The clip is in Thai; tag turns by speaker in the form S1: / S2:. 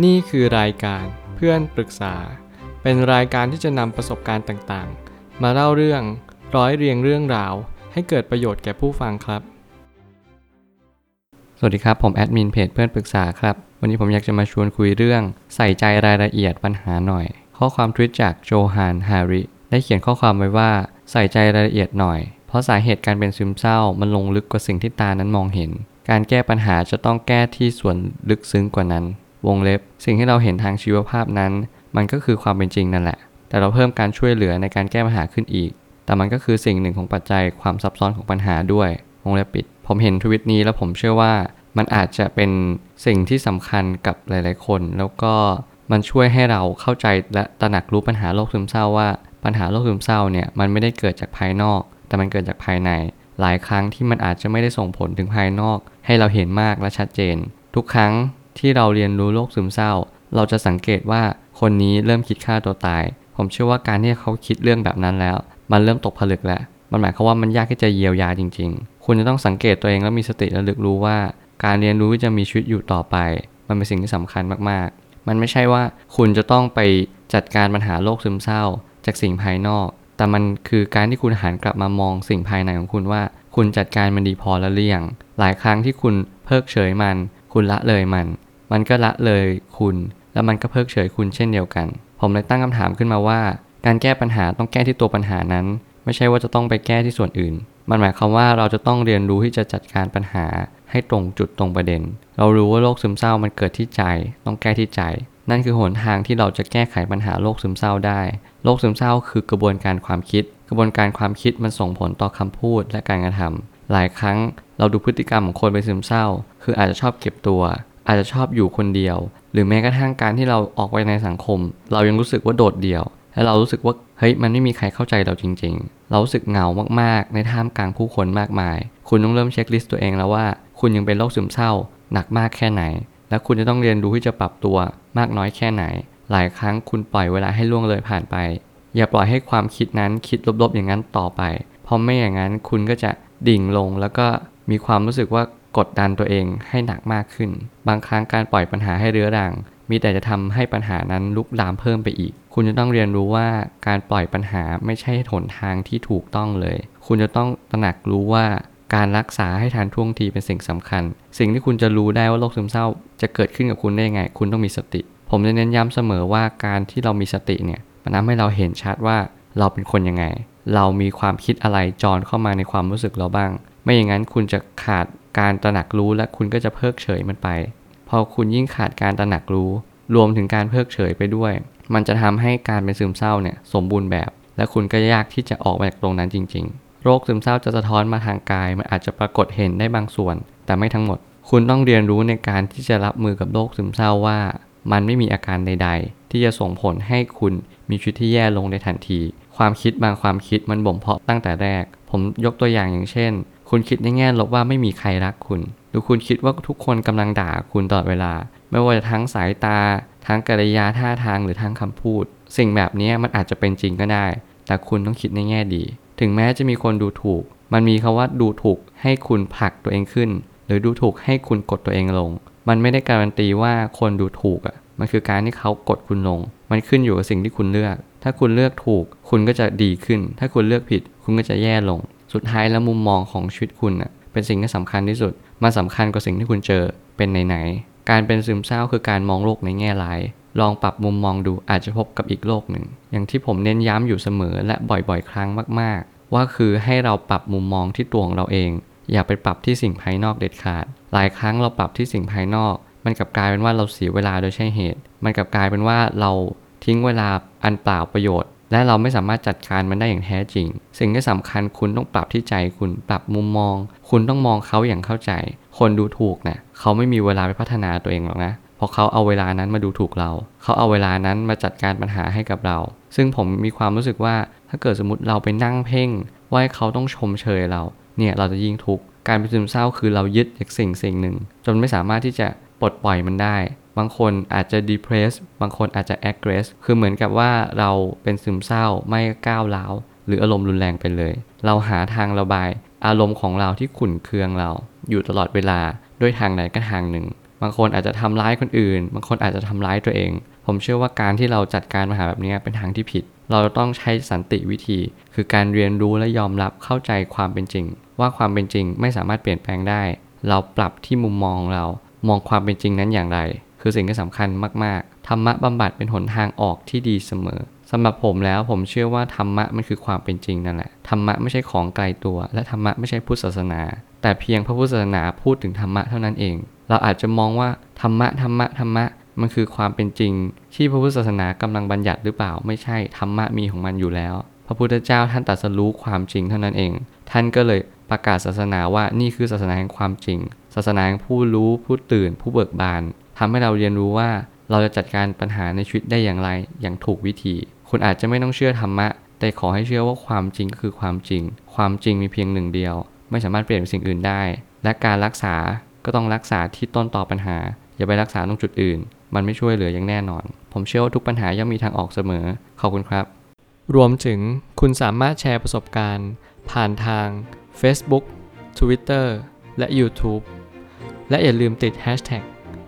S1: นี่คือรายการเพื่อนปรึกษา เป็นรายการที่จะนำประสบการณ์ต่างๆ มาเล่าเรื่องร้อยเรียงเรื่องราว ให้เกิดประโยชน์แก่ผู้ฟังครับ สวัสดีครับ ผมแอดมินเพจเพื่อนปรึกษาครับ วันนี้ผมอยากจะมาชวนคุยเรื่อง ใส่ใจรายละเอียดปัญหาหน่อย ข้อความทวิตจากโจฮานฮาริ ได้เขียนข้อความไว้ว่า ใส่ใจรายละเอียดหน่อย เพราะสาเหตุการเป็นซึมเศร้ามันลงลึกกว่าสิ่งที่ตานั้นมองเห็น การแก้ปัญหาจะต้องแก้ที่ส่วนลึกซึ้งกว่านั้น วงเล็บ สิ่งที่เราเห็นทางชีวภาพนั้น มันก็คือความเป็นจริงนั่นแหละ แต่เราเพิ่มการช่วยเหลือในการแก้ปัญหาขึ้นอีก แต่มันก็คือสิ่งหนึ่งของปัจจัยความซับซ้อนของปัญหาด้วยวงเล็บปิด ผมเห็นทวิตนี้แล้วผมเชื่อว่า มันอาจจะเป็นสิ่งที่สำคัญกับหลาย ๆ คน แล้วก็มันช่วยให้เราเข้าใจและตระหนักรู้ปัญหาโรคซึมเศร้าว่าปัญหาโรคซึมเศร้าเนี่ยมันไม่ได้เกิดจากภายนอก แต่มันเกิดจากภายใน หลายครั้งที่มันอาจจะไม่ได้ส่งผลถึงภายนอก ให้เราเห็นมากและชัดเจน ทุกครั้ง ที่เราเรียนรู้โรคซึมเศร้า เราจะสังเกตว่าคนนี้เริ่มคิดฆ่าตัวตาย ผมเชื่อว่าการที่เขาคิดเรื่องแบบนั้นแล้ว มันเริ่มตกผลึกแล้ว มันหมายความว่ามันยากที่จะเยียวยาจริง ๆ คุณจะต้องสังเกตตัวเองแล้วมีสติระลึกรู้ว่า การเรียนรู้ที่จะมีชีวิตอยู่ต่อไป มันเป็นสิ่งที่สำคัญมากๆ มันไม่ใช่ว่าคุณจะต้องไปจัดการปัญหาโรคซึมเศร้า จากสิ่งภายนอก แต่มันคือการที่คุณหันกลับมามองสิ่งภายในของคุณว่า คุณจัดการมันดีพอแล้วหรือยังหลายครั้งที่คุณเพิกเฉยมัน คุณละเลยมัน มันก็ละเลยคุณ แล้วมันก็เพิกเฉยคุณเช่นเดียวกัน ผมเลยตั้งคำถามขึ้นมาว่า การแก้ปัญหาต้องแก้ที่ตัวปัญหานั้น ไม่ใช่ว่าจะต้องไปแก้ที่ส่วนอื่น มันหมายความว่าเราจะต้องเรียนรู้ที่จะจัดการปัญหา ให้ตรงจุดตรงประเด็น เรารู้ว่าโรคซึมเศร้ามันเกิดที่ใจ ต้องแก้ที่ใจ นั่นคือหนทางที่เราจะแก้ไขปัญหาโรคซึมเศร้าได้ โรคซึมเศร้าคือกระบวนการความคิด กระบวนการความคิดมันส่งผลต่อคำพูดและการกระทำหลายครั้ง เราดูพฤติกรรมของคนเป็นซึมเศร้า คืออาจจะชอบเก็บตัว อาจจะชอบอยู่คนเดียว หรือแม้กระทั่งการที่เราออกไปในสังคม เรายังรู้สึกว่าโดดเดี่ยว และเรารู้สึกว่าเฮ้ยมันไม่มีใครเข้าใจเราจริง ๆ เรารู้สึกเหงามากๆ ในท่ามกลางผู้คนมากมาย คุณต้องเริ่มเช็คลิสต์ตัวเองแล้วว่า คุณยังเป็นโรคซึมเศร้า หนักมากแค่ไหน และคุณจะต้องเรียนรู้ที่จะปรับตัวมากน้อยแค่ไหน หลายครั้งคุณปล่อยเวลาให้ล่วงเลยผ่านไป อย่าปล่อยให้ความคิดนั้นคิดลบๆอย่างนั้นต่อไป เพราะไม่อย่างนั้นคุณก็จะดิ่งลงแล้วก็ มีความรู้สึกว่ากดดันตัวเองให้หนักมากขึ้น บางครั้งการปล่อยปัญหาให้เรื้อรัง มีแต่จะทำให้ปัญหานั้นลุกลามเพิ่มไปอีก คุณจะต้องเรียนรู้ว่าการปล่อยปัญหาไม่ใช่หนทางที่ถูกต้องเลย คุณจะต้องตระหนักรู้ว่าการรักษาให้ทันท่วงทีเป็นสิ่งสำคัญ สิ่งที่คุณจะรู้ได้ว่าโรคซึมเศร้า จะเกิดขึ้นกับคุณได้ยังไง คุณต้องมีสติ ผมจะเน้นย้ำเสมอว่าการที่เรามีสติเนี่ยมันทำให้เราเห็นชัดว่าเราเป็นคนยังไง เรามีความคิดอะไรจรเข้ามาในความรู้สึกเราบ้าง ไม่อย่างนั้นคุณจะขาดการตระหนักรู้และคุณก็จะเพิกเฉยมันไป พอคุณยิ่งขาดการตระหนักรู้ รวมถึงการเพิกเฉยไปด้วย มันจะทำให้การเป็นซึมเศร้าเนี่ยสมบูรณ์แบบ และคุณก็ยากที่จะออกมาจากตรงนั้นจริง ๆ โรคซึมเศร้าจะสะท้อนมาทางกาย มันอาจจะปรากฏเห็นได้บางส่วน แต่ไม่ทั้งหมด คุณต้องเรียนรู้ในการที่จะรับมือกับโรคซึมเศร้าว่า มันไม่มีอาการใด ๆ ที่จะส่งผลให้คุณมีชีวิตที่แย่ลงในทันที ความคิดบางความคิดมันบ่มเพาะตั้งแต่แรก ผมยกตัวอย่างอย่างเช่น คุณคิดในแง่ลบว่าไม่มีใครรักคุณ หรือคุณคิดว่าทุกคนกำลังด่าคุณตลอดเวลา ไม่ว่าจะทั้งสายตา ทั้งกริยาท่าทางหรือทั้งคำพูด สิ่งแบบนี้มันอาจจะเป็นจริงก็ได้ แต่คุณต้องคิดในแง่ดี ถึงแม้จะมีคนดูถูก มันมีคาว่าดูถูกให้คุณผลักตัวเองขึ้น หรือดูถูกให้คุณกดตัวเองลง มันไม่ได้การันตีว่าคนดูถูกอะ มันคือการที่เขากดคุณลง มันขึ้นอยู่กับสิ่งที่คุณเลือก ถ้าคุณเลือกถูก คุณก็จะดีขึ้น ถ้าคุณเลือกผิด คุณก็จะแย่ลง สุดท้ายแล้วมุมมองของชีวิตคุณนะเป็นสิ่งที่สำคัญที่สุดมันสำคัญกว่าสิ่งที่คุณเจอเป็นไหนๆการเป็นซึมเศร้าคือการมองโลกในแง่ร้าย ลองปรับมุมมองดูอาจจะพบกับอีกโลกหนึ่ง อย่างที่ผมเน้นย้ำอยู่เสมอและบ่อยๆ ครั้งมากๆ ว่าคือให้เราปรับมุมมองที่ตัวของเราเอง อย่าไปปรับที่สิ่งภายนอกเด็ดขาด หลายครั้งเราปรับที่สิ่งภายนอก มันกลับกลายเป็นว่าเราเสียเวลาโดยใช่เหตุ มันกลับกลายเป็นว่าเราทิ้งเวลาอันเปล่าประโยชน์ และเราไม่สามารถจัดการมันได้อย่างแท้จริง สิ่งที่สำคัญคุณต้องปรับที่ใจคุณปรับมุมมอง คุณต้องมองเขาอย่างเข้าใจ คนดูถูกนะเขาไม่มีเวลาไปพัฒนาตัวเองหรอกนะเพราะเขาเอาเวลานั้นมาดูถูกเรา เขาเอาเวลานั้นมาจัดการปัญหาให้กับเรา ซึ่งผมมีความรู้สึกว่าถ้าเกิดสมมติเราไปนั่งเพ่ง ว่าเขาต้องชมเชยเรา เนี่ยเราจะยิ่งทุกข์การเป็นซึมเศร้าคือเรายึดจากสิ่งสิ่งหนึ่ง จนไม่สามารถที่จะปลดปล่อยมันได้ บางคนอาจจะ depress บางคนอาจจะ aggress คือเหมือนกับว่าเราเป็นซึมเศร้าไม่ก้าวร้าว หรืออารมณ์รุนแรงไปเลย เราหาทางระบาย อารมณ์ของเราที่ขุ่นเคืองเรา อยู่ตลอดเวลาด้วยทางใดก็ทางหนึ่ง บางคนอาจจะทำร้ายคนอื่น บางคนอาจจะทำร้ายตัวเอง ผมเชื่อว่าการที่เราจัดการปัญหาแบบนี้เป็นทางที่ผิด เราต้องใช้สันติวิธี คือการเรียนรู้และยอมรับเข้าใจความเป็นจริง ว่าความเป็นจริงไม่สามารถเปลี่ยนแปลงได้ เราปรับที่มุมมองของเรา มองความเป็นจริงนั้นอย่างไร คือสิ่งที่สำคัญมากๆ ธรรมะบำบัดเป็นหนทางออกที่ดีเสมอสำหรับผมแล้วผมเชื่อว่าธรรมะมันคือความเป็นจริงนั่นแหละ ธรรมะไม่ใช่ของไกลตัว และธรรมะไม่ใช่พุทธศาสนา แต่เพียงพระพุทธศาสนาพูดถึงธรรมะเท่านั้นเอง เราอาจจะมองว่าธรรมะธรรมะธรรมะมันคือความเป็นจริง ที่พระพุทธศาสนากำลังบัญญัติหรือเปล่าไม่ใช่ธรรมะมีของมันอยู่แล้ว พระพุทธเจ้าท่านตรัสรู้ความจริงเท่านั้นเอง ท่านก็เลยประกาศศาสนาว่านี่คือศาสนาแห่งความจริง ศาสนาแห่งผู้รู้ผู้ตื่นผู้เบิกบาน ทำให้เราเรียนรู้ว่าเราจะจัดการปัญหาในชีวิตได้อย่างไรอย่างถูกวิธี คุณอาจจะไม่ต้องเชื่อธรรมะ แต่ขอให้เชื่อว่าความจริงก็คือความจริง ความจริงมีเพียงหนึ่งเดียว ไม่สามารถเปลี่ยนเป็นสิ่งอื่นได้ และการรักษาก็ต้องรักษาที่ต้นต่อปัญหา อย่าไปรักษาตรงจุดอื่น มันไม่ช่วยเหลืออย่างแน่นอน ผมเชื่อว่าทุกปัญหาย่อมมีทางออกเสมอ ขอบคุณครับ รวมถึงคุณสามารถแชร์ประสบการณ์ ผ่านทาง Facebook Twitter และ YouTube และอย่าลืมติด Hashtag